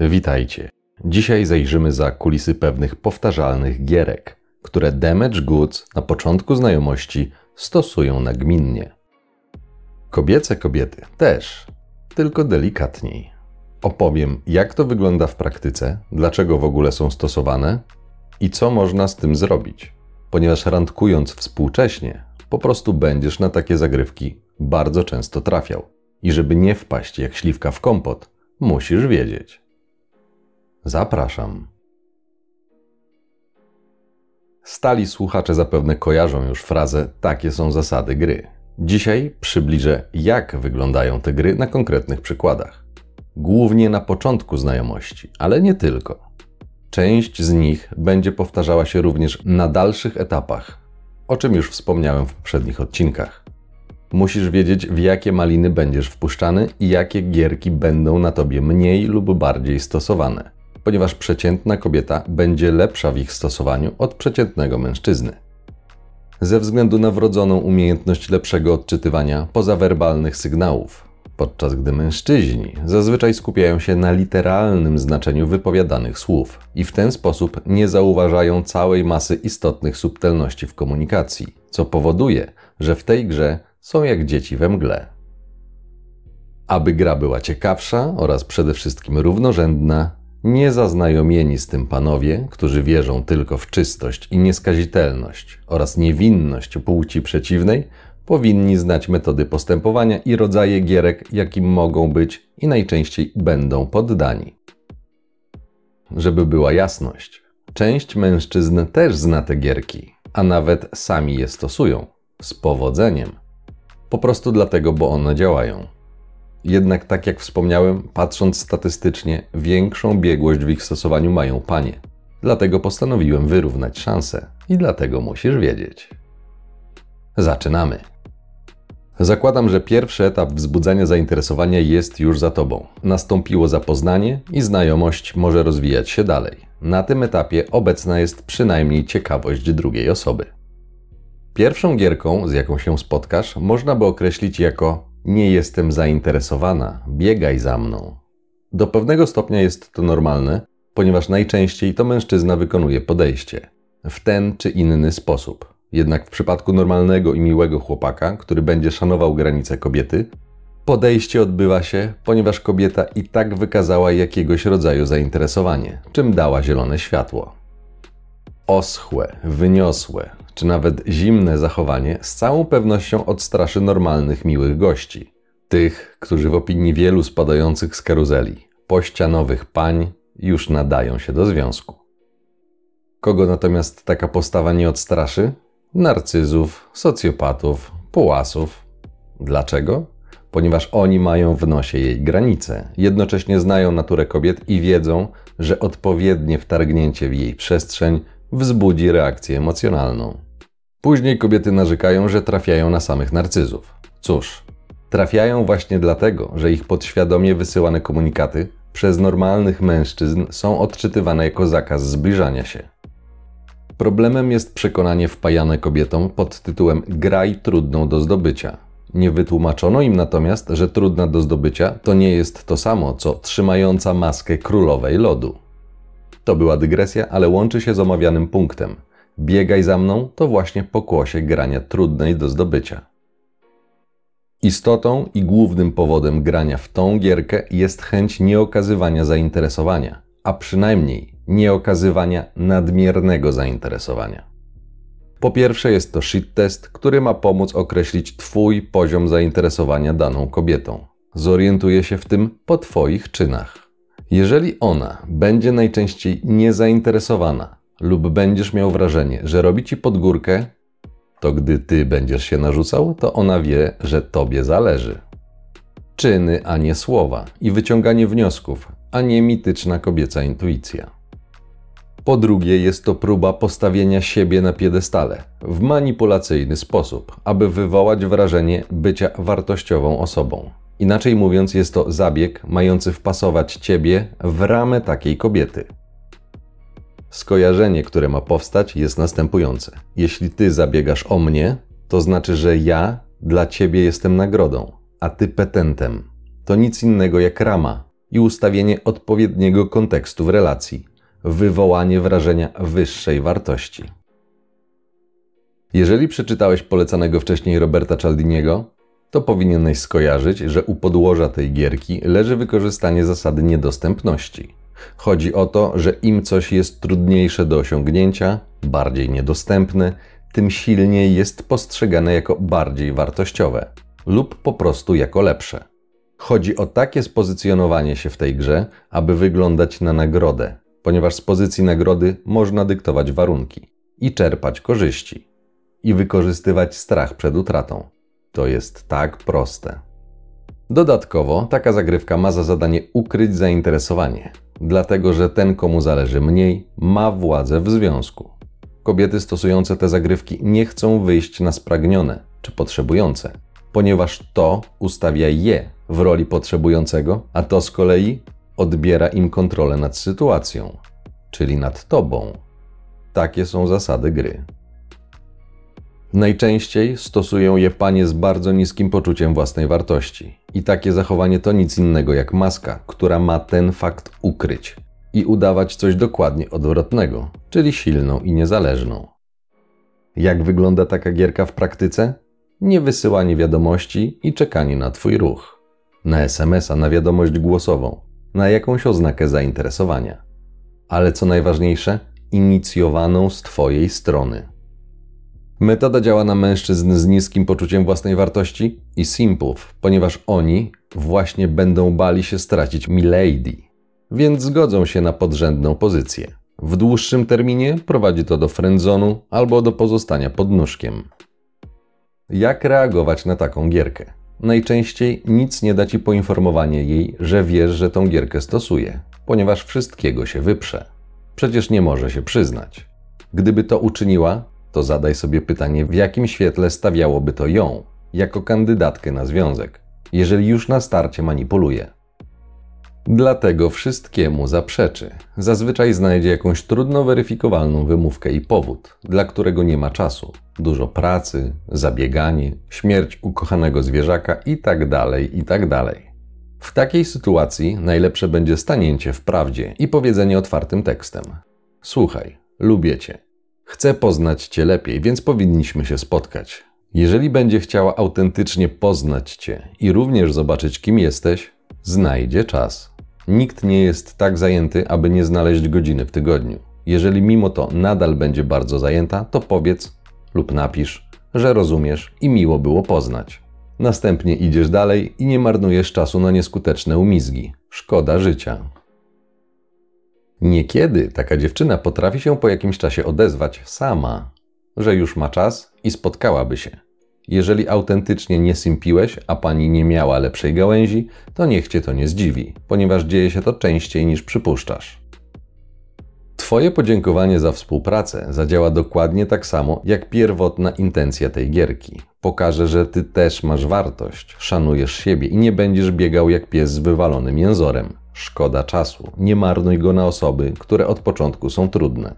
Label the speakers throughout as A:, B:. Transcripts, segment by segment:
A: Witajcie. Dzisiaj zajrzymy za kulisy pewnych powtarzalnych gierek, które Damage Goods na początku znajomości stosują nagminnie. Kobiece kobiety też, tylko delikatniej. Opowiem, jak to wygląda w praktyce, dlaczego w ogóle są stosowane i co można z tym zrobić. Ponieważ randkując współcześnie, po prostu będziesz na takie zagrywki bardzo często trafiał. I żeby nie wpaść jak śliwka w kompot, musisz wiedzieć. Zapraszam. Stali słuchacze zapewne kojarzą już frazę takie są zasady gry. Dzisiaj przybliżę, jak wyglądają te gry na konkretnych przykładach. Głównie na początku znajomości, ale nie tylko. Część z nich będzie powtarzała się również na dalszych etapach, o czym już wspomniałem w poprzednich odcinkach. Musisz wiedzieć, w jakie maliny będziesz wpuszczany i jakie gierki będą na tobie mniej lub bardziej stosowane, ponieważ przeciętna kobieta będzie lepsza w ich stosowaniu od przeciętnego mężczyzny. Ze względu na wrodzoną umiejętność lepszego odczytywania pozawerbalnych sygnałów, podczas gdy mężczyźni zazwyczaj skupiają się na literalnym znaczeniu wypowiadanych słów i w ten sposób nie zauważają całej masy istotnych subtelności w komunikacji, co powoduje, że w tej grze są jak dzieci we mgle. Aby gra była ciekawsza oraz przede wszystkim równorzędna, niezaznajomieni z tym panowie, którzy wierzą tylko w czystość i nieskazitelność oraz niewinność płci przeciwnej, powinni znać metody postępowania i rodzaje gierek, jakim mogą być i najczęściej będą poddani. Żeby była jasność, część mężczyzn też zna te gierki, a nawet sami je stosują z powodzeniem. Po prostu dlatego, bo one działają. Jednak, tak jak wspomniałem, patrząc statystycznie, większą biegłość w ich stosowaniu mają panie. Dlatego postanowiłem wyrównać szanse i dlatego musisz wiedzieć. Zaczynamy. Zakładam, że pierwszy etap wzbudzania zainteresowania jest już za tobą. Nastąpiło zapoznanie i znajomość może rozwijać się dalej. Na tym etapie obecna jest przynajmniej ciekawość drugiej osoby. Pierwszą gierką, z jaką się spotkasz, można by określić jako nie jestem zainteresowana, biegaj za mną. Do pewnego stopnia jest to normalne, ponieważ najczęściej to mężczyzna wykonuje podejście w ten czy inny sposób. Jednak w przypadku normalnego i miłego chłopaka, który będzie szanował granice kobiety, podejście odbywa się, ponieważ kobieta i tak wykazała jakiegoś rodzaju zainteresowanie, czym dała zielone światło. Oschłe, wyniosłe, czy nawet zimne zachowanie z całą pewnością odstraszy normalnych, miłych gości. Tych, którzy w opinii wielu spadających z karuzeli, pościanowych pań, już nadają się do związku. Kogo natomiast taka postawa nie odstraszy? Narcyzów, socjopatów, połasów. Dlaczego? Ponieważ oni mają w nosie jej granice, jednocześnie znają naturę kobiet i wiedzą, że odpowiednie wtargnięcie w jej przestrzeń wzbudzi reakcję emocjonalną. Później kobiety narzekają, że trafiają na samych narcyzów. Cóż, trafiają właśnie dlatego, że ich podświadomie wysyłane komunikaty przez normalnych mężczyzn są odczytywane jako zakaz zbliżania się. Problemem jest przekonanie wpajane kobietom pod tytułem graj trudną do zdobycia. Nie wytłumaczono im natomiast, że trudna do zdobycia to nie jest to samo, co trzymająca maskę królowej lodu. To była dygresja, ale łączy się z omawianym punktem – Biegaj za mną to właśnie pokłosie grania trudnej do zdobycia. Istotą i głównym powodem grania w tą gierkę jest chęć nieokazywania zainteresowania, a przynajmniej nieokazywania nadmiernego zainteresowania. Po pierwsze jest to shit test, który ma pomóc określić Twój poziom zainteresowania daną kobietą. Zorientuje się w tym po Twoich czynach. Jeżeli ona będzie najczęściej niezainteresowana, lub będziesz miał wrażenie, że robi ci pod górkę, to gdy ty będziesz się narzucał, to ona wie, że tobie zależy. Czyny, a nie słowa i wyciąganie wniosków, a nie mityczna kobieca intuicja. Po drugie, jest to próba postawienia siebie na piedestale w manipulacyjny sposób, aby wywołać wrażenie bycia wartościową osobą. Inaczej mówiąc, jest to zabieg mający wpasować ciebie w ramę takiej kobiety. Skojarzenie, które ma powstać, jest następujące. Jeśli ty zabiegasz o mnie, to znaczy, że ja dla ciebie jestem nagrodą, a ty petentem. To nic innego jak rama. i ustawienie odpowiedniego kontekstu w relacji, wywołanie wrażenia wyższej wartości. Jeżeli przeczytałeś polecanego wcześniej Roberta Cialdiniego, to powinieneś skojarzyć, że u podłoża tej gierki leży wykorzystanie zasady niedostępności. Chodzi o to, że im coś jest trudniejsze do osiągnięcia, bardziej niedostępne, tym silniej jest postrzegane jako bardziej wartościowe lub po prostu jako lepsze. Chodzi o takie spozycjonowanie się w tej grze, aby wyglądać na nagrodę, ponieważ z pozycji nagrody można dyktować warunki i czerpać korzyści i wykorzystywać strach przed utratą. To jest tak proste. Dodatkowo taka zagrywka ma za zadanie ukryć zainteresowanie, dlatego że ten, komu zależy mniej, ma władzę w związku. Kobiety stosujące te zagrywki nie chcą wyjść na spragnione czy potrzebujące, ponieważ to ustawia je w roli potrzebującego, a to z kolei odbiera im kontrolę nad sytuacją, czyli nad tobą. Takie są zasady gry. Najczęściej stosują je panie z bardzo niskim poczuciem własnej wartości. I takie zachowanie to nic innego jak maska, która ma ten fakt ukryć i udawać coś dokładnie odwrotnego, czyli silną i niezależną. Jak wygląda taka gierka w praktyce? Nie wysyłanie wiadomości i czekanie na Twój ruch. Na SMS-a, na wiadomość głosową, na jakąś oznakę zainteresowania. Ale co najważniejsze, inicjowaną z Twojej strony. Metoda działa na mężczyzn z niskim poczuciem własnej wartości i simpów, ponieważ oni właśnie będą bali się stracić milady, więc zgodzą się na podrzędną pozycję. W dłuższym terminie prowadzi to do frędzonu albo do pozostania pod nóżkiem. Jak reagować na taką gierkę? Najczęściej nic nie da ci poinformowanie jej, że wiesz, że tą gierkę stosuje, ponieważ wszystkiego się wyprze. Przecież nie może się przyznać. Gdyby to uczyniła, to zadaj sobie pytanie, w jakim świetle stawiałoby to ją, jako kandydatkę na związek, jeżeli już na starcie manipuluje. Dlatego wszystkiemu zaprzeczy. Zazwyczaj znajdzie jakąś trudno weryfikowalną wymówkę i powód, dla którego nie ma czasu. Dużo pracy, zabieganie, śmierć ukochanego zwierzaka itd., tak itd. Tak w takiej sytuacji najlepsze będzie stanięcie w prawdzie i powiedzenie otwartym tekstem: Słuchaj, lubię cię. Chcę poznać cię lepiej, więc powinniśmy się spotkać. Jeżeli będzie chciała autentycznie poznać cię i również zobaczyć, kim jesteś, znajdzie czas. Nikt nie jest tak zajęty, aby nie znaleźć godziny w tygodniu. Jeżeli mimo to nadal będzie bardzo zajęta, to powiedz lub napisz, że rozumiesz i miło było poznać. Następnie idziesz dalej i nie marnujesz czasu na nieskuteczne umizgi. Szkoda życia. Niekiedy taka dziewczyna potrafi się po jakimś czasie odezwać sama, że już ma czas i spotkałaby się. Jeżeli autentycznie nie sympiłeś, a pani nie miała lepszej gałęzi, to niech cię to nie zdziwi, ponieważ dzieje się to częściej niż przypuszczasz. Twoje podziękowanie za współpracę zadziała dokładnie tak samo jak pierwotna intencja tej gierki. Pokaże, że ty też masz wartość, szanujesz siebie i nie będziesz biegał jak pies z wywalonym jęzorem. Szkoda czasu, nie marnuj go na osoby, które od początku są trudne.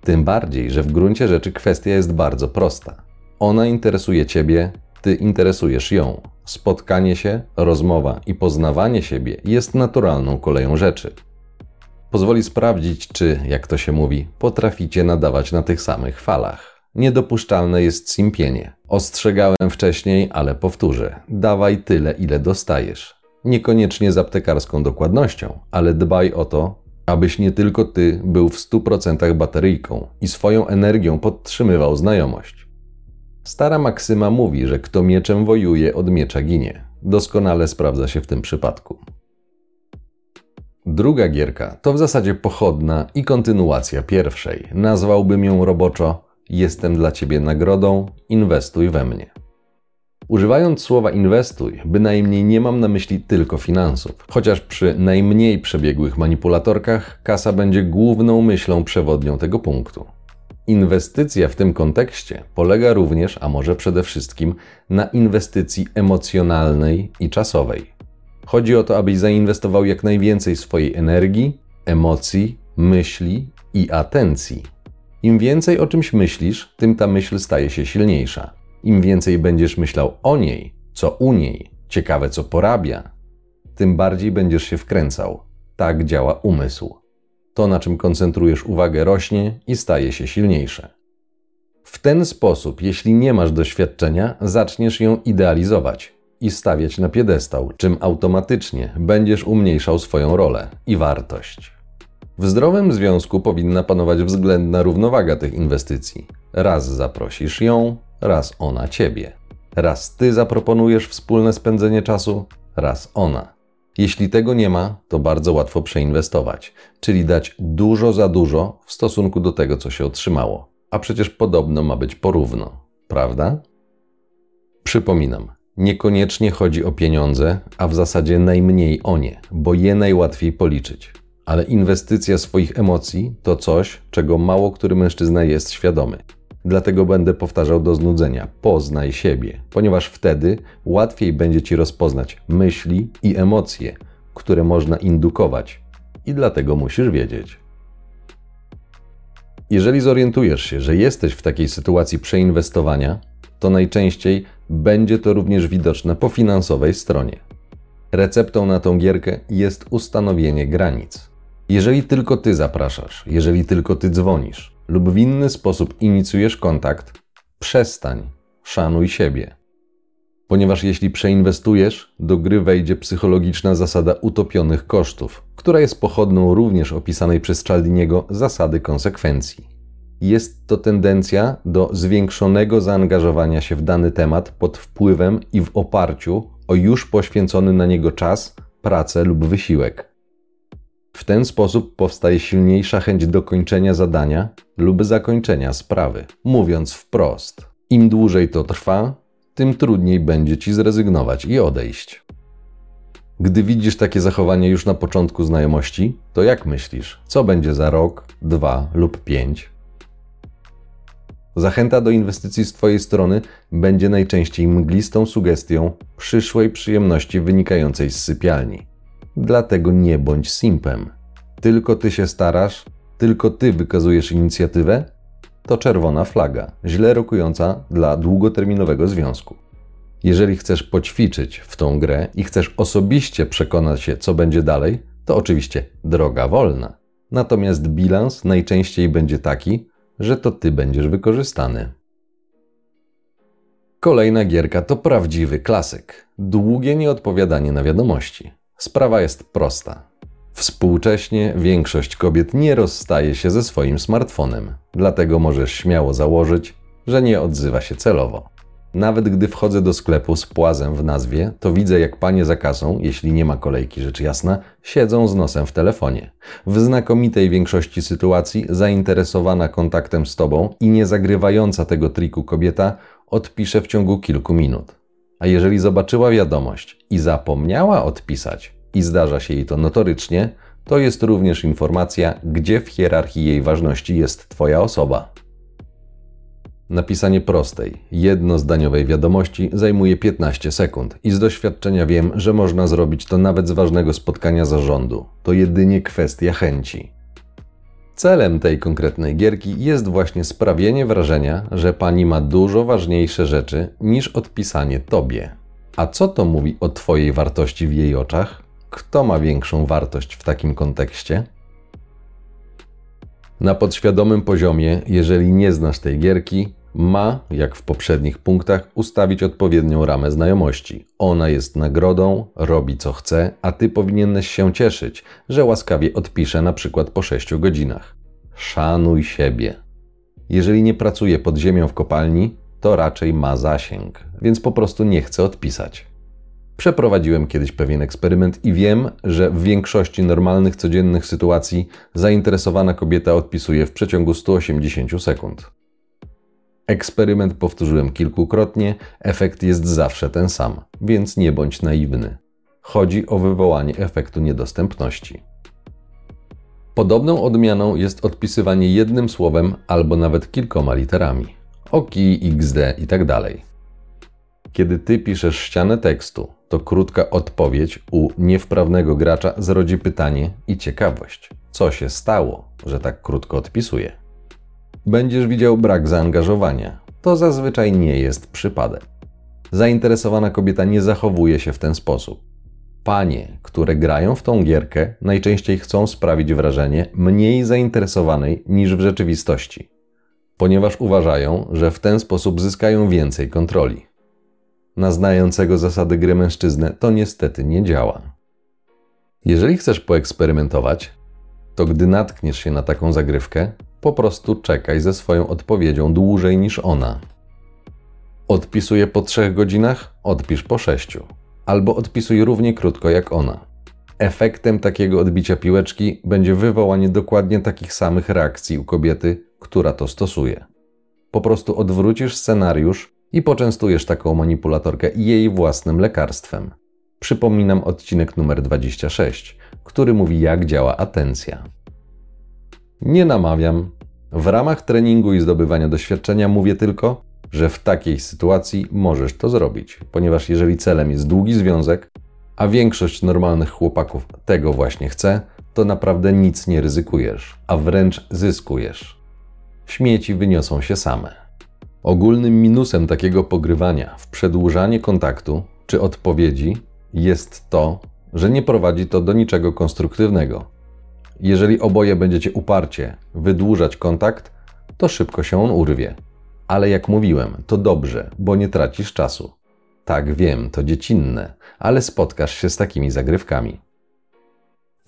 A: Tym bardziej, że w gruncie rzeczy kwestia jest bardzo prosta. Ona interesuje ciebie, ty interesujesz ją. Spotkanie się, rozmowa i poznawanie siebie jest naturalną koleją rzeczy. Pozwoli sprawdzić, czy, jak to się mówi, potraficie nadawać na tych samych falach. Niedopuszczalne jest simpienie. Ostrzegałem wcześniej, ale powtórzę: dawaj tyle, ile dostajesz. Niekoniecznie z aptekarską dokładnością, ale dbaj o to, abyś nie tylko ty był w 100% bateryjką i swoją energią podtrzymywał znajomość. Stara maksyma mówi, że kto mieczem wojuje, od miecza ginie. Doskonale sprawdza się w tym przypadku. Druga gierka to w zasadzie pochodna i kontynuacja pierwszej. Nazwałbym ją roboczo Jestem dla ciebie nagrodą, inwestuj we mnie. Używając słowa inwestuj, bynajmniej nie mam na myśli tylko finansów, chociaż przy najmniej przebiegłych manipulatorkach kasa będzie główną myślą przewodnią tego punktu. Inwestycja w tym kontekście polega również, a może przede wszystkim, na inwestycji emocjonalnej i czasowej. Chodzi o to, abyś zainwestował jak najwięcej swojej energii, emocji, myśli i atencji. Im więcej o czymś myślisz, tym ta myśl staje się silniejsza. Im więcej będziesz myślał o niej, co u niej, ciekawe co porabia, tym bardziej będziesz się wkręcał. Tak działa umysł. To, na czym koncentrujesz uwagę, rośnie i staje się silniejsze. W ten sposób, jeśli nie masz doświadczenia, zaczniesz ją idealizować i stawiać na piedestał, czym automatycznie będziesz umniejszał swoją rolę i wartość. W zdrowym związku powinna panować względna równowaga tych inwestycji. Raz zaprosisz ją, raz ona ciebie. Raz ty zaproponujesz wspólne spędzenie czasu, raz ona. Jeśli tego nie ma, to bardzo łatwo przeinwestować, czyli dać dużo za dużo w stosunku do tego, co się otrzymało. A przecież podobno ma być porówno, prawda? Przypominam, niekoniecznie chodzi o pieniądze, a w zasadzie najmniej o nie, bo je najłatwiej policzyć. Ale inwestycja swoich emocji to coś, czego mało który mężczyzna jest świadomy. Dlatego będę powtarzał do znudzenia: poznaj siebie, ponieważ wtedy łatwiej będzie ci rozpoznać myśli i emocje, które można indukować, i dlatego musisz wiedzieć. Jeżeli zorientujesz się, że jesteś w takiej sytuacji przeinwestowania, to najczęściej będzie to również widoczne po finansowej stronie. Receptą na tą gierkę jest ustanowienie granic. Jeżeli tylko ty zapraszasz, jeżeli tylko ty dzwonisz lub w inny sposób inicjujesz kontakt, przestań, szanuj siebie. Ponieważ jeśli przeinwestujesz, do gry wejdzie psychologiczna zasada utopionych kosztów, która jest pochodną również opisanej przez Cialdiniego zasady konsekwencji. Jest to tendencja do zwiększonego zaangażowania się w dany temat pod wpływem i w oparciu o już poświęcony na niego czas, pracę lub wysiłek. W ten sposób powstaje silniejsza chęć dokończenia zadania lub zakończenia sprawy. Mówiąc wprost, im dłużej to trwa, tym trudniej będzie ci zrezygnować i odejść. Gdy widzisz takie zachowanie już na początku znajomości, to jak myślisz, co będzie za rok, dwa lub pięć? Zachęta do inwestycji z Twojej strony będzie najczęściej mglistą sugestią przyszłej przyjemności wynikającej z sypialni. Dlatego nie bądź simpem. Tylko Ty się starasz, tylko Ty wykazujesz inicjatywę, to czerwona flaga, źle rokująca dla długoterminowego związku. Jeżeli chcesz poćwiczyć w tą grę i chcesz osobiście przekonać się, co będzie dalej, to oczywiście droga wolna. Natomiast bilans najczęściej będzie taki, że to ty będziesz wykorzystany. Kolejna gierka to prawdziwy klasyk. Długie nieodpowiadanie na wiadomości. Sprawa jest prosta. Współcześnie większość kobiet nie rozstaje się ze swoim smartfonem, dlatego możesz śmiało założyć, że nie odzywa się celowo. Nawet gdy wchodzę do sklepu z płazem w nazwie, to widzę jak panie za kasą, jeśli nie ma kolejki rzecz jasna, siedzą z nosem w telefonie. W znakomitej większości sytuacji zainteresowana kontaktem z tobą i nie zagrywająca tego triku kobieta odpisze w ciągu kilku minut. A jeżeli zobaczyła wiadomość i zapomniała odpisać, i zdarza się jej to notorycznie, to jest również informacja, gdzie w hierarchii jej ważności jest Twoja osoba. Napisanie prostej, jednozdaniowej wiadomości zajmuje 15 sekund i z doświadczenia wiem, że można zrobić to nawet z ważnego spotkania zarządu. To jedynie kwestia chęci. Celem tej konkretnej gierki jest właśnie sprawienie wrażenia, że pani ma dużo ważniejsze rzeczy niż odpisanie tobie. A co to mówi o twojej wartości w jej oczach? Kto ma większą wartość w takim kontekście? Na podświadomym poziomie, jeżeli nie znasz tej gierki, ma, jak w poprzednich punktach, ustawić odpowiednią ramę znajomości. Ona jest nagrodą, robi co chce, a ty powinieneś się cieszyć, że łaskawie odpisze na przykład po 6 godzinach. Szanuj siebie. Jeżeli nie pracuje pod ziemią w kopalni, to raczej ma zasięg, więc po prostu nie chce odpisać. Przeprowadziłem kiedyś pewien eksperyment i wiem, że w większości normalnych, codziennych sytuacji zainteresowana kobieta odpisuje w przeciągu 180 sekund. Eksperyment powtórzyłem kilkukrotnie, efekt jest zawsze ten sam, więc nie bądź naiwny. Chodzi o wywołanie efektu niedostępności. Podobną odmianą jest odpisywanie jednym słowem albo nawet kilkoma literami. OKI, XD itd. Tak Kiedy ty piszesz ścianę tekstu, to krótka odpowiedź u niewprawnego gracza zrodzi pytanie i ciekawość. Co się stało, że tak krótko odpisuje? Będziesz widział brak zaangażowania. To zazwyczaj nie jest przypadek. Zainteresowana kobieta nie zachowuje się w ten sposób. Panie, które grają w tą gierkę, najczęściej chcą sprawić wrażenie mniej zainteresowanej niż w rzeczywistości, ponieważ uważają, że w ten sposób zyskają więcej kontroli. Na znającego zasady gry mężczyznę to niestety nie działa. Jeżeli chcesz poeksperymentować, to gdy natkniesz się na taką zagrywkę, po prostu czekaj ze swoją odpowiedzią dłużej niż ona. Odpisuje po trzech godzinach, odpisz po sześciu albo odpisuj równie krótko jak ona. Efektem takiego odbicia piłeczki będzie wywołanie dokładnie takich samych reakcji u kobiety, która to stosuje. Po prostu odwrócisz scenariusz i poczęstujesz taką manipulatorkę jej własnym lekarstwem. Przypominam odcinek numer 26, który mówi, jak działa atencja. Nie namawiam. W ramach treningu i zdobywania doświadczenia mówię tylko, że w takiej sytuacji możesz to zrobić, ponieważ jeżeli celem jest długi związek, a większość normalnych chłopaków tego właśnie chce, to naprawdę nic nie ryzykujesz, a wręcz zyskujesz. Śmieci wyniosą się same. Ogólnym minusem takiego pogrywania w przedłużanie kontaktu czy odpowiedzi jest to, że nie prowadzi to do niczego konstruktywnego. Jeżeli oboje będziecie uparcie wydłużać kontakt, to szybko się on urwie. Ale jak mówiłem, to dobrze, bo nie tracisz czasu. Tak, wiem, to dziecinne, ale spotkasz się z takimi zagrywkami.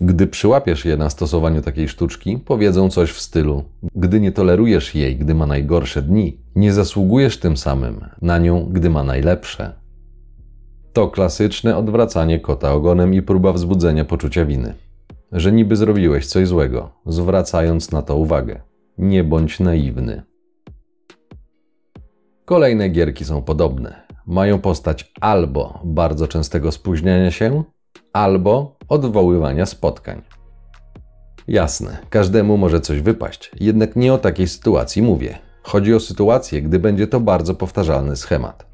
A: Gdy przyłapiesz je na stosowaniu takiej sztuczki, powiedzą coś w stylu: Gdy nie tolerujesz jej, gdy ma najgorsze dni, nie zasługujesz tym samym na nią, gdy ma najlepsze. To klasyczne odwracanie kota ogonem i próba wzbudzenia poczucia winy. Że niby zrobiłeś coś złego, zwracając na to uwagę. Nie bądź naiwny. Kolejne gierki są podobne. Mają postać albo bardzo częstego spóźniania się, albo odwoływania spotkań. Jasne, każdemu może coś wypaść, jednak nie o takiej sytuacji mówię. Chodzi o sytuację, gdy będzie to bardzo powtarzalny schemat.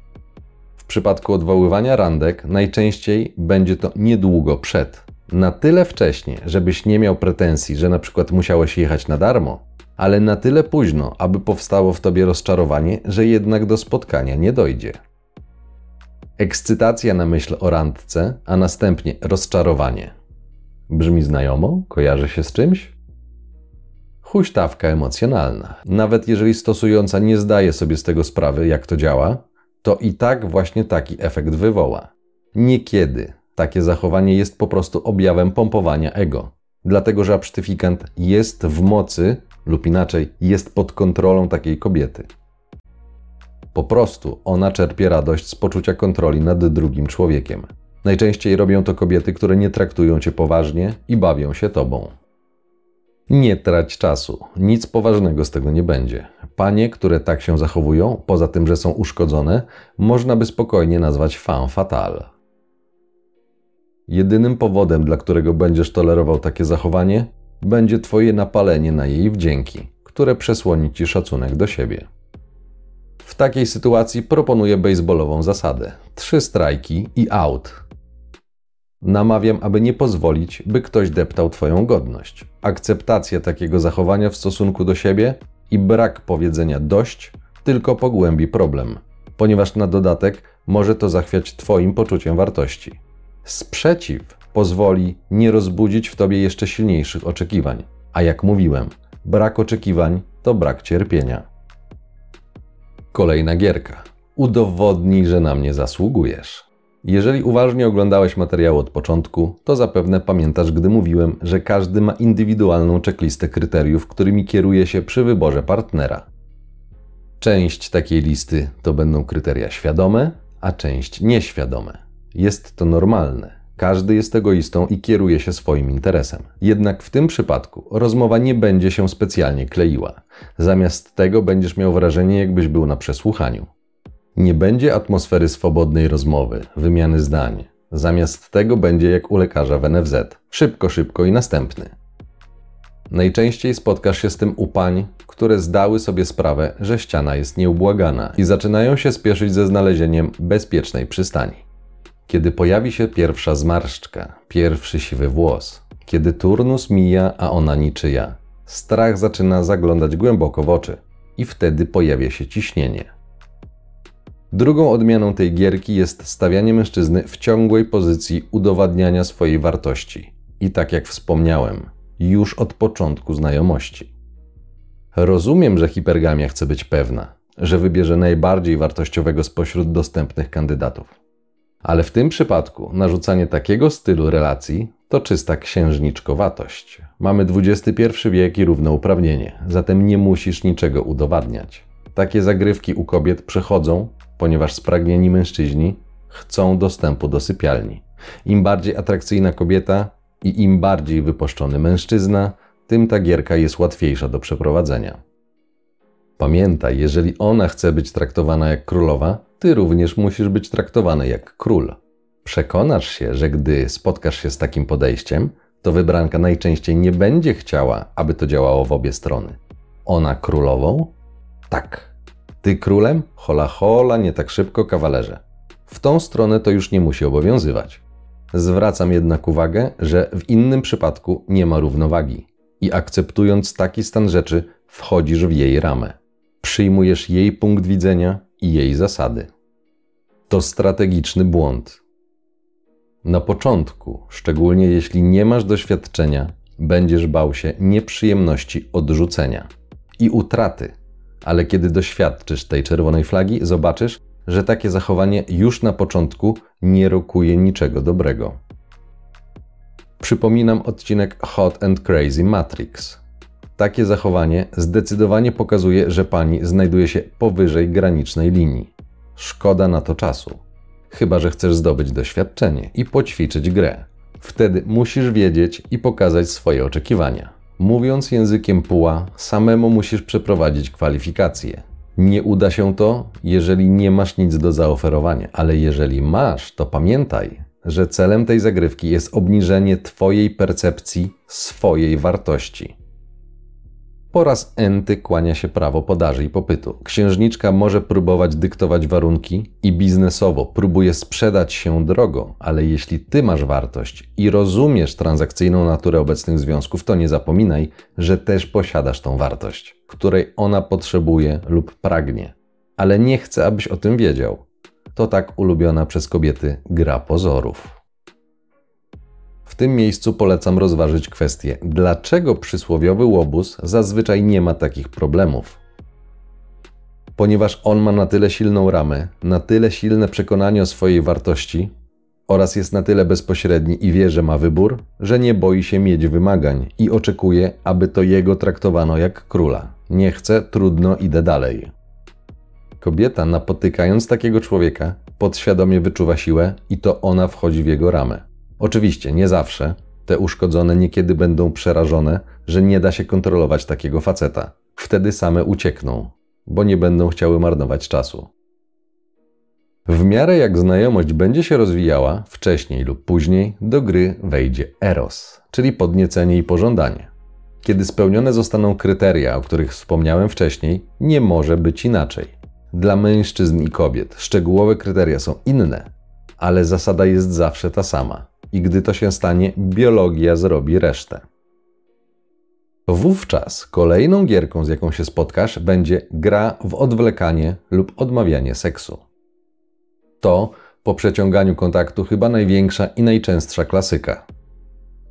A: W przypadku odwoływania randek najczęściej będzie to niedługo przed. Na tyle wcześnie, żebyś nie miał pretensji, że na przykład musiałeś jechać na darmo, ale na tyle późno, aby powstało w tobie rozczarowanie, że jednak do spotkania nie dojdzie. Ekscytacja na myśl o randce, a następnie rozczarowanie. Brzmi znajomo? Kojarzy się z czymś? Huśtawka emocjonalna. Nawet jeżeli stosująca nie zdaje sobie z tego sprawy, jak to działa, to i tak właśnie taki efekt wywoła. Niekiedy takie zachowanie jest po prostu objawem pompowania ego, dlatego że absztyfikant jest w mocy lub inaczej jest pod kontrolą takiej kobiety. Po prostu ona czerpie radość z poczucia kontroli nad drugim człowiekiem. Najczęściej robią to kobiety, które nie traktują cię poważnie i bawią się tobą. Nie trać czasu, nic poważnego z tego nie będzie. Panie, które tak się zachowują, poza tym, że są uszkodzone, można by spokojnie nazwać fan fatale. Jedynym powodem, dla którego będziesz tolerował takie zachowanie, będzie Twoje napalenie na jej wdzięki, które przesłoni Ci szacunek do siebie. W takiej sytuacji proponuję baseballową zasadę: trzy strajki i out. Namawiam, aby nie pozwolić, by ktoś deptał Twoją godność. Akceptacja takiego zachowania w stosunku do siebie i brak powiedzenia dość tylko pogłębi problem, ponieważ na dodatek może to zachwiać Twoim poczuciem wartości. Sprzeciw pozwoli nie rozbudzić w tobie jeszcze silniejszych oczekiwań. A jak mówiłem, brak oczekiwań to brak cierpienia. Kolejna gierka. Udowodnij, że na mnie zasługujesz. Jeżeli uważnie oglądałeś materiał od początku, to zapewne pamiętasz, gdy mówiłem, że każdy ma indywidualną checklistę kryteriów, którymi kieruje się przy wyborze partnera. Część takiej listy to będą kryteria świadome, a część nieświadome. Jest to normalne. Każdy jest egoistą i kieruje się swoim interesem. Jednak w tym przypadku rozmowa nie będzie się specjalnie kleiła. Zamiast tego będziesz miał wrażenie, jakbyś był na przesłuchaniu. Nie będzie atmosfery swobodnej rozmowy, wymiany zdań. Zamiast tego będzie jak u lekarza w NFZ. Szybko, szybko i następny. Najczęściej spotkasz się z tym u pań, które zdały sobie sprawę, że ściana jest nieubłagana i zaczynają się spieszyć ze znalezieniem bezpiecznej przystani. Kiedy pojawi się pierwsza zmarszczka, pierwszy siwy włos, kiedy turnus mija, a ona niczyja, strach zaczyna zaglądać głęboko w oczy i wtedy pojawia się ciśnienie. Drugą odmianą tej gierki jest stawianie mężczyzny w ciągłej pozycji udowadniania swojej wartości. I tak jak wspomniałem, już od początku znajomości. Rozumiem, że hipergamia chce być pewna, że wybierze najbardziej wartościowego spośród dostępnych kandydatów. Ale w tym przypadku narzucanie takiego stylu relacji to czysta księżniczkowatość. Mamy XXI wiek i równouprawnienie, zatem nie musisz niczego udowadniać. Takie zagrywki u kobiet przychodzą, ponieważ spragnieni mężczyźni chcą dostępu do sypialni. Im bardziej atrakcyjna kobieta i im bardziej wypuszczony mężczyzna, tym ta gierka jest łatwiejsza do przeprowadzenia. Pamiętaj, jeżeli ona chce być traktowana jak królowa, ty również musisz być traktowany jak król. Przekonasz się, że gdy spotkasz się z takim podejściem, to wybranka najczęściej nie będzie chciała, aby to działało w obie strony. Ona królową? Tak. Ty królem? Hola hola, nie tak szybko, kawalerze. W tą stronę to już nie musi obowiązywać. Zwracam jednak uwagę, że w innym przypadku nie ma równowagi i akceptując taki stan rzeczy, wchodzisz w jej ramę. Przyjmujesz jej punkt widzenia i jej zasady. To strategiczny błąd. Na początku, szczególnie jeśli nie masz doświadczenia, będziesz bał się nieprzyjemności odrzucenia i utraty, ale kiedy doświadczysz tej czerwonej flagi, zobaczysz, że takie zachowanie już na początku nie rokuje niczego dobrego. Przypominam odcinek Hot and Crazy Matrix. Takie zachowanie zdecydowanie pokazuje, że pani znajduje się powyżej granicznej linii. Szkoda na to czasu. Chyba, że chcesz zdobyć doświadczenie i poćwiczyć grę. Wtedy musisz wiedzieć i pokazać swoje oczekiwania. Mówiąc językiem puła, samemu musisz przeprowadzić kwalifikacje. Nie uda się to, jeżeli nie masz nic do zaoferowania, ale jeżeli masz, to pamiętaj, że celem tej zagrywki jest obniżenie Twojej percepcji swojej wartości. Po raz enty kłania się prawo podaży i popytu. Księżniczka może próbować dyktować warunki i biznesowo próbuje sprzedać się drogo, ale jeśli ty masz wartość i rozumiesz transakcyjną naturę obecnych związków, to nie zapominaj, że też posiadasz tą wartość, której ona potrzebuje lub pragnie. Ale nie chcę, abyś o tym wiedział. To tak ulubiona przez kobiety gra pozorów. W tym miejscu polecam rozważyć kwestię, dlaczego przysłowiowy łobuz zazwyczaj nie ma takich problemów. Ponieważ on ma na tyle silną ramę, na tyle silne przekonanie o swojej wartości oraz jest na tyle bezpośredni i wie, że ma wybór, że nie boi się mieć wymagań i oczekuje, aby to jego traktowano jak króla. Nie chce, trudno, idę dalej. Kobieta, napotykając takiego człowieka, podświadomie wyczuwa siłę i to ona wchodzi w jego ramę. Oczywiście, nie zawsze. Te uszkodzone niekiedy będą przerażone, że nie da się kontrolować takiego faceta. Wtedy same uciekną, bo nie będą chciały marnować czasu. W miarę jak znajomość będzie się rozwijała, wcześniej lub później do gry wejdzie eros, czyli podniecenie i pożądanie. Kiedy spełnione zostaną kryteria, o których wspomniałem wcześniej, nie może być inaczej. Dla mężczyzn i kobiet szczegółowe kryteria są inne, ale zasada jest zawsze ta sama i gdy to się stanie, biologia zrobi resztę. Wówczas kolejną gierką, z jaką się spotkasz, będzie gra w odwlekanie lub odmawianie seksu. To po przeciąganiu kontaktu chyba największa i najczęstsza klasyka.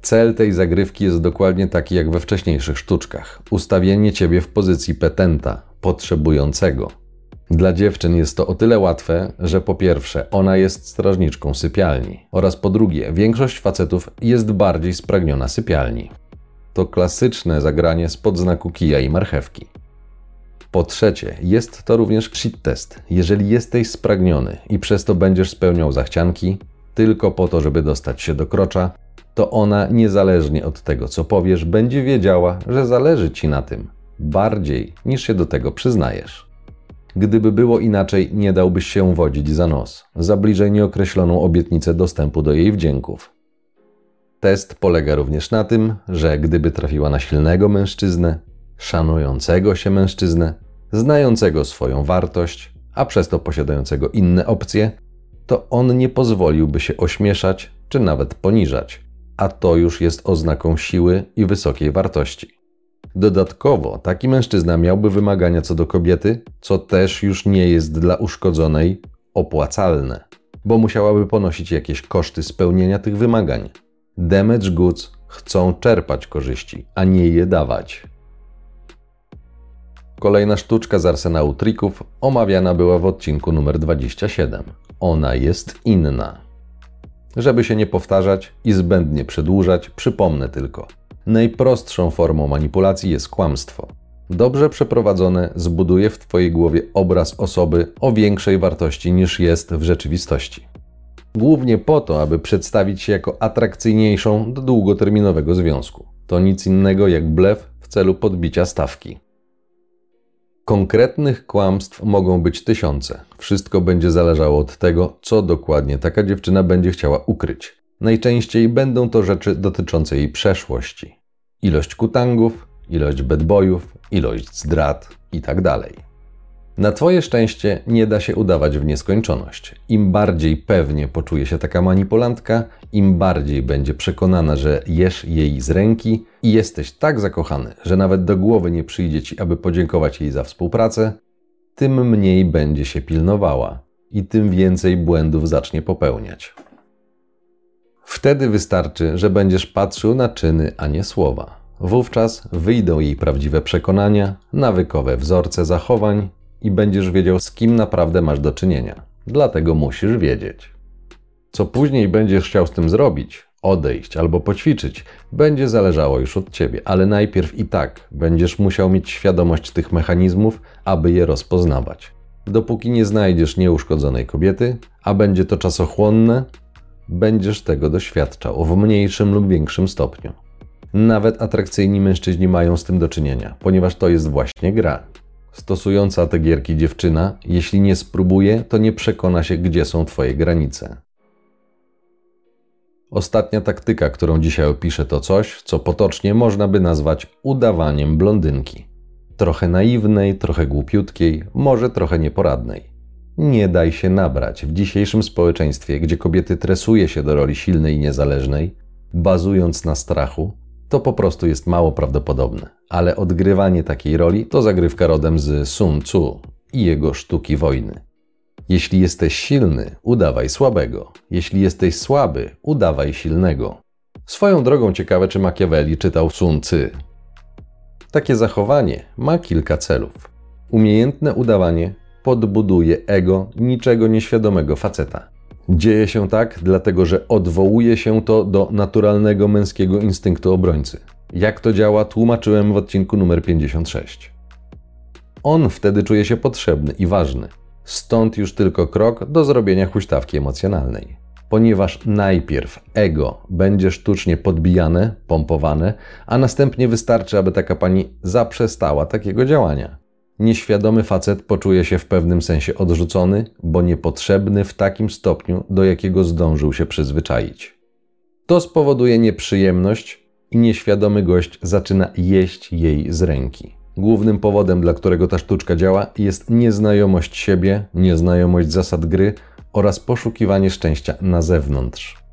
A: Cel tej zagrywki jest dokładnie taki jak we wcześniejszych sztuczkach: ustawienie ciebie w pozycji petenta, potrzebującego dla dziewczyn jest to o tyle łatwe, że po pierwsze, ona jest strażniczką sypialni, oraz po drugie, większość facetów jest bardziej spragniona sypialni. To klasyczne zagranie spod znaku kija i marchewki. Po trzecie, jest to również cheat test. Jeżeli jesteś spragniony i przez to będziesz spełniał zachcianki, tylko po to, żeby dostać się do krocza, to ona, niezależnie od tego, co powiesz, będzie wiedziała, że zależy ci na tym bardziej niż się do tego przyznajesz. Gdyby było inaczej, nie dałbyś się wodzić za nos, za bliżej nieokreśloną obietnicę dostępu do jej wdzięków. Test polega również na tym, że gdyby trafiła na silnego mężczyznę, szanującego się mężczyznę, znającego swoją wartość, a przez to posiadającego inne opcje, to on nie pozwoliłby się ośmieszać czy nawet poniżać, a to już jest oznaką siły i wysokiej wartości. Dodatkowo taki mężczyzna miałby wymagania co do kobiety, co też już nie jest dla uszkodzonej opłacalne, bo musiałaby ponosić jakieś koszty spełnienia tych wymagań. Damage goods chcą czerpać korzyści, a nie je dawać. Kolejna sztuczka z arsenału trików omawiana była w odcinku numer 27. Ona jest inna. Żeby się nie powtarzać i zbędnie przedłużać, przypomnę tylko. Najprostszą formą manipulacji jest kłamstwo. Dobrze przeprowadzone zbuduje w Twojej głowie obraz osoby o większej wartości niż jest w rzeczywistości. Głównie po to, aby przedstawić się jako atrakcyjniejszą do długoterminowego związku. To nic innego jak blef w celu podbicia stawki. Konkretnych kłamstw mogą być tysiące. Wszystko będzie zależało od tego, co dokładnie taka dziewczyna będzie chciała ukryć. Najczęściej będą to rzeczy dotyczące jej przeszłości. Ilość kutangów, ilość bedboyów, ilość zdrad itd. Tak Na Twoje szczęście nie da się udawać w nieskończoność. Im bardziej pewnie poczuje się taka manipulantka, im bardziej będzie przekonana, że jesz jej z ręki i jesteś tak zakochany, że nawet do głowy nie przyjdzie ci, aby podziękować jej za współpracę, tym mniej będzie się pilnowała i tym więcej błędów zacznie popełniać. Wtedy wystarczy, że będziesz patrzył na czyny, a nie słowa. Wówczas wyjdą jej prawdziwe przekonania, nawykowe wzorce zachowań i będziesz wiedział, z kim naprawdę masz do czynienia. Dlatego musisz wiedzieć. Co później będziesz chciał z tym zrobić, odejść albo poćwiczyć, będzie zależało już od ciebie, ale najpierw i tak będziesz musiał mieć świadomość tych mechanizmów, aby je rozpoznawać. Dopóki nie znajdziesz nieuszkodzonej kobiety, a będzie to czasochłonne, będziesz tego doświadczał w mniejszym lub większym stopniu. Nawet atrakcyjni mężczyźni mają z tym do czynienia, ponieważ to jest właśnie gra. Stosująca te gierki dziewczyna, jeśli nie spróbuje, to nie przekona się, gdzie są Twoje granice. Ostatnia taktyka, którą dzisiaj opiszę, to coś, co potocznie można by nazwać udawaniem blondynki. Trochę naiwnej, trochę głupiutkiej, może trochę nieporadnej. Nie daj się nabrać. W dzisiejszym społeczeństwie, gdzie kobiety tresuje się do roli silnej i niezależnej, bazując na strachu, to po prostu jest mało prawdopodobne. Ale odgrywanie takiej roli to zagrywka rodem z Sun Tzu i jego sztuki wojny. Jeśli jesteś silny, udawaj słabego. Jeśli jesteś słaby, udawaj silnego. Swoją drogą ciekawe, czy Machiavelli czytał Sun Tzu. Takie zachowanie ma kilka celów. Umiejętne udawanie podbuduje ego niczego nieświadomego faceta. Dzieje się tak, dlatego że odwołuje się to do naturalnego męskiego instynktu obrońcy. Jak to działa, tłumaczyłem w odcinku numer 56. On wtedy czuje się potrzebny i ważny. Stąd już tylko krok do zrobienia huśtawki emocjonalnej. Ponieważ najpierw ego będzie sztucznie podbijane, pompowane, a następnie wystarczy, aby taka pani zaprzestała takiego działania. Nieświadomy facet poczuje się w pewnym sensie odrzucony, bo niepotrzebny w takim stopniu, do jakiego zdążył się przyzwyczaić. To spowoduje nieprzyjemność i nieświadomy gość zaczyna jeść jej z ręki. Głównym powodem, dla którego ta sztuczka działa, jest nieznajomość siebie, nieznajomość zasad gry oraz poszukiwanie szczęścia na zewnątrz.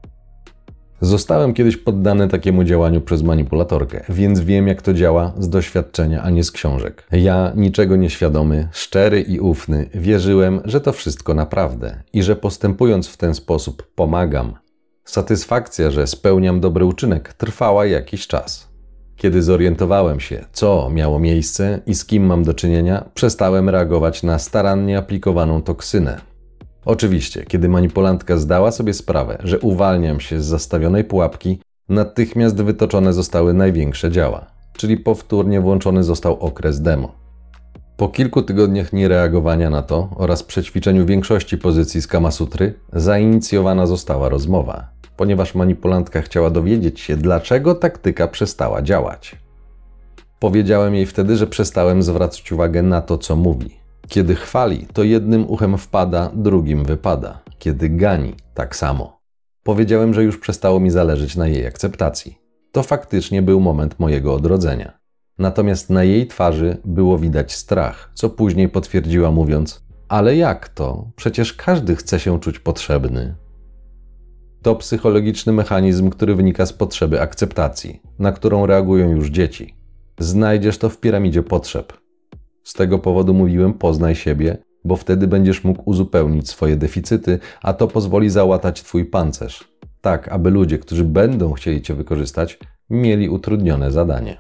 A: Zostałem kiedyś poddany takiemu działaniu przez manipulatorkę, więc wiem jak to działa z doświadczenia, a nie z książek. Ja, niczego nieświadomy, szczery i ufny, wierzyłem, że to wszystko naprawdę i że postępując w ten sposób pomagam. Satysfakcja, że spełniam dobry uczynek, trwała jakiś czas. Kiedy zorientowałem się, co miało miejsce i z kim mam do czynienia, przestałem reagować na starannie aplikowaną toksynę, Oczywiście, kiedy manipulantka zdała sobie sprawę, że uwalniam się z zastawionej pułapki, natychmiast wytoczone zostały największe działa, czyli powtórnie włączony został okres demo. Po kilku tygodniach niereagowania na to oraz przećwiczeniu większości pozycji z Kamasutry, zainicjowana została rozmowa, ponieważ manipulantka chciała dowiedzieć się, dlaczego taktyka przestała działać. Powiedziałem jej wtedy, że przestałem zwracać uwagę na to, co mówi, kiedy chwali, to jednym uchem wpada, drugim wypada. Kiedy gani, tak samo. Powiedziałem, że już przestało mi zależeć na jej akceptacji. To faktycznie był moment mojego odrodzenia. Natomiast na jej twarzy było widać strach, co później potwierdziła mówiąc: Ale jak to? Przecież każdy chce się czuć potrzebny. To psychologiczny mechanizm, który wynika z potrzeby akceptacji, na którą reagują już dzieci. Znajdziesz to w piramidzie potrzeb. Z tego powodu mówiłem: poznaj siebie, bo wtedy będziesz mógł uzupełnić swoje deficyty, a to pozwoli załatać Twój pancerz. Tak, aby ludzie, którzy będą chcieli Cię wykorzystać, mieli utrudnione zadanie.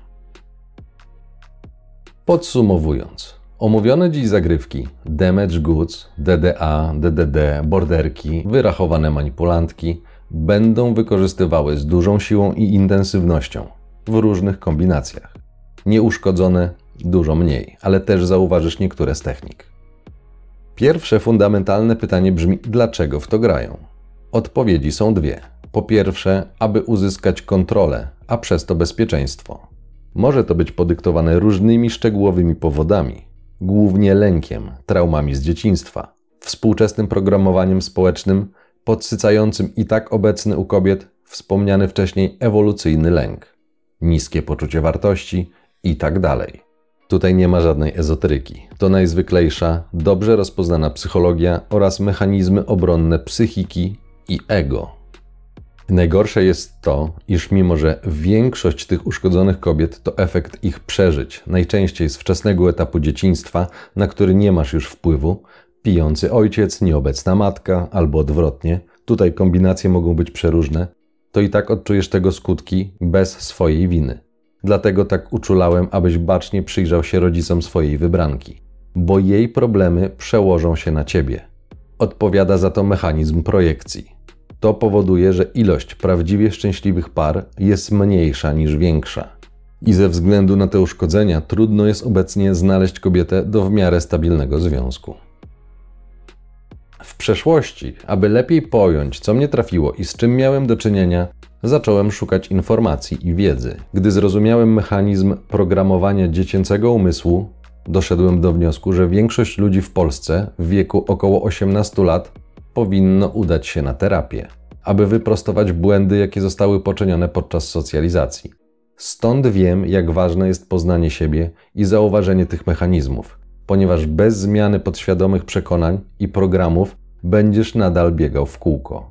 A: Podsumowując, omówione dziś zagrywki Damage Goods, DDA, DDD, borderki, wyrachowane manipulantki będą wykorzystywały z dużą siłą i intensywnością w różnych kombinacjach. Nieuszkodzone dużo mniej, ale też zauważysz niektóre z technik. Pierwsze fundamentalne pytanie brzmi: dlaczego w to grają? Odpowiedzi są dwie. Po pierwsze, aby uzyskać kontrolę, a przez to bezpieczeństwo. Może to być podyktowane różnymi szczegółowymi powodami, głównie lękiem, traumami z dzieciństwa, współczesnym programowaniem społecznym, podsycającym i tak obecny u kobiet wspomniany wcześniej ewolucyjny lęk, niskie poczucie wartości i tak dalej. Tutaj nie ma żadnej ezoteryki. To najzwyklejsza, dobrze rozpoznana psychologia oraz mechanizmy obronne psychiki i ego. Najgorsze jest to, iż mimo że większość tych uszkodzonych kobiet to efekt ich przeżyć, najczęściej z wczesnego etapu dzieciństwa, na który nie masz już wpływu, pijący ojciec, nieobecna matka albo odwrotnie, tutaj kombinacje mogą być przeróżne, to i tak odczujesz tego skutki bez swojej winy. Dlatego tak uczulałem, abyś bacznie przyjrzał się rodzicom swojej wybranki, bo jej problemy przełożą się na ciebie. Odpowiada za to mechanizm projekcji. To powoduje, że ilość prawdziwie szczęśliwych par jest mniejsza niż większa. I ze względu na te uszkodzenia trudno jest obecnie znaleźć kobietę do w miarę stabilnego związku. W przeszłości, aby lepiej pojąć, co mnie trafiło i z czym miałem do czynienia, zacząłem szukać informacji i wiedzy. Gdy zrozumiałem mechanizm programowania dziecięcego umysłu, doszedłem do wniosku, że większość ludzi w Polsce w wieku około 18 lat powinno udać się na terapię, aby wyprostować błędy, jakie zostały poczynione podczas socjalizacji. Stąd wiem, jak ważne jest poznanie siebie i zauważenie tych mechanizmów, ponieważ bez zmiany podświadomych przekonań i programów będziesz nadal biegał w kółko.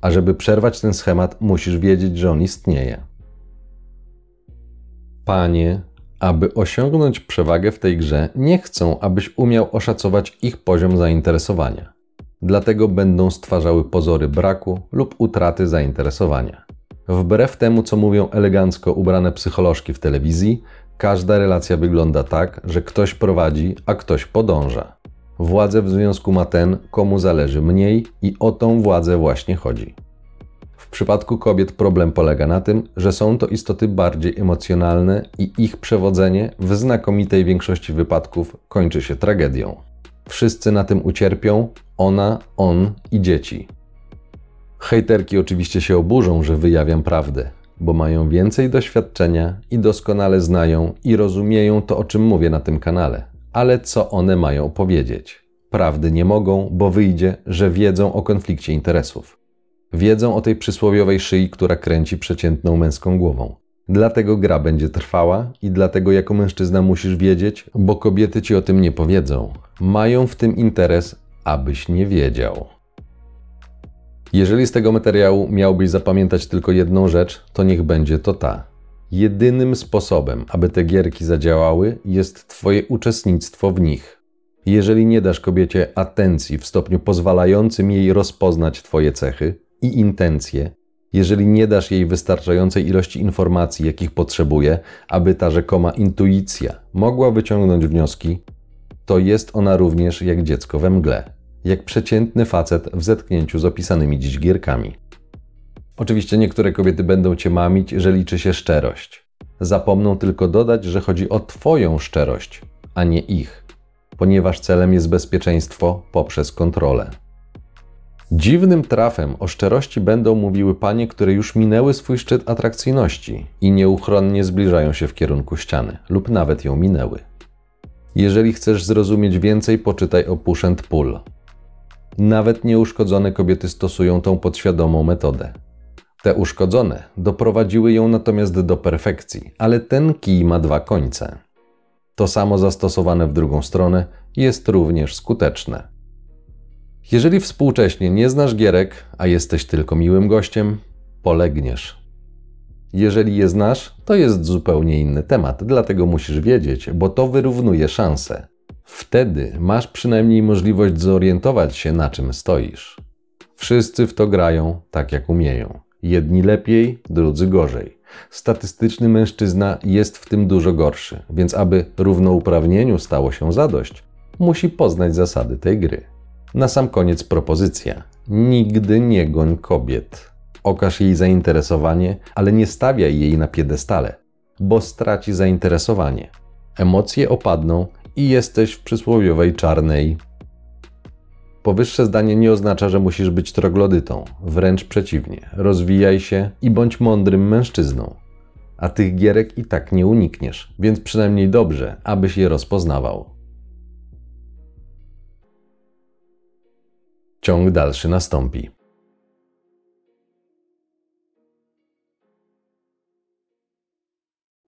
A: A żeby przerwać ten schemat, musisz wiedzieć, że on istnieje. Panie, aby osiągnąć przewagę w tej grze, nie chcą, abyś umiał oszacować ich poziom zainteresowania. Dlatego będą stwarzały pozory braku lub utraty zainteresowania. Wbrew temu, co mówią elegancko ubrane psycholożki w telewizji, każda relacja wygląda tak, że ktoś prowadzi, a ktoś podąża. Władzę w związku ma ten, komu zależy mniej, i o tą władzę właśnie chodzi. W przypadku kobiet problem polega na tym, że są to istoty bardziej emocjonalne i ich przewodzenie w znakomitej większości wypadków kończy się tragedią. Wszyscy na tym ucierpią, ona, on i dzieci. Hejterki oczywiście się oburzą, że wyjawiam prawdę, bo mają więcej doświadczenia i doskonale znają i rozumieją to, o czym mówię na tym kanale. Ale co one mają powiedzieć? Prawdy nie mogą, bo wyjdzie, że wiedzą o konflikcie interesów. Wiedzą o tej przysłowiowej szyi, która kręci przeciętną męską głową. Dlatego gra będzie trwała i dlatego jako mężczyzna musisz wiedzieć, bo kobiety ci o tym nie powiedzą. Mają w tym interes, abyś nie wiedział. Jeżeli z tego materiału miałbyś zapamiętać tylko jedną rzecz, to niech będzie to ta. Jedynym sposobem, aby te gierki zadziałały, jest Twoje uczestnictwo w nich. Jeżeli nie dasz kobiecie atencji w stopniu pozwalającym jej rozpoznać Twoje cechy i intencje, jeżeli nie dasz jej wystarczającej ilości informacji, jakich potrzebuje, aby ta rzekoma intuicja mogła wyciągnąć wnioski, to jest ona również jak dziecko we mgle, jak przeciętny facet w zetknięciu z opisanymi dziś gierkami. Oczywiście niektóre kobiety będą cię mamić, że liczy się szczerość. Zapomną tylko dodać, że chodzi o Twoją szczerość, a nie ich, ponieważ celem jest bezpieczeństwo poprzez kontrolę. Dziwnym trafem o szczerości będą mówiły panie, które już minęły swój szczyt atrakcyjności i nieuchronnie zbliżają się w kierunku ściany, lub nawet ją minęły. Jeżeli chcesz zrozumieć więcej, poczytaj o push and pull. Nawet nieuszkodzone kobiety stosują tą podświadomą metodę. Te uszkodzone doprowadziły ją natomiast do perfekcji, ale ten kij ma dwa końce. To samo zastosowane w drugą stronę jest również skuteczne. Jeżeli współcześnie nie znasz gierek, a jesteś tylko miłym gościem, polegniesz. Jeżeli je znasz, to jest zupełnie inny temat, dlatego musisz wiedzieć, bo to wyrównuje szanse. Wtedy masz przynajmniej możliwość zorientować się, na czym stoisz. Wszyscy w to grają tak, jak umieją. Jedni lepiej, drudzy gorzej. Statystyczny mężczyzna jest w tym dużo gorszy, więc aby równouprawnieniu stało się zadość, musi poznać zasady tej gry. Na sam koniec propozycja. Nigdy nie goń kobiet. Okaż jej zainteresowanie, ale nie stawiaj jej na piedestale, bo straci zainteresowanie. Emocje opadną i jesteś w przysłowiowej czarnej. Powyższe zdanie nie oznacza, że musisz być troglodytą. Wręcz przeciwnie. Rozwijaj się i bądź mądrym mężczyzną. A tych gierek i tak nie unikniesz, więc przynajmniej dobrze, abyś je rozpoznawał. Ciąg dalszy nastąpi.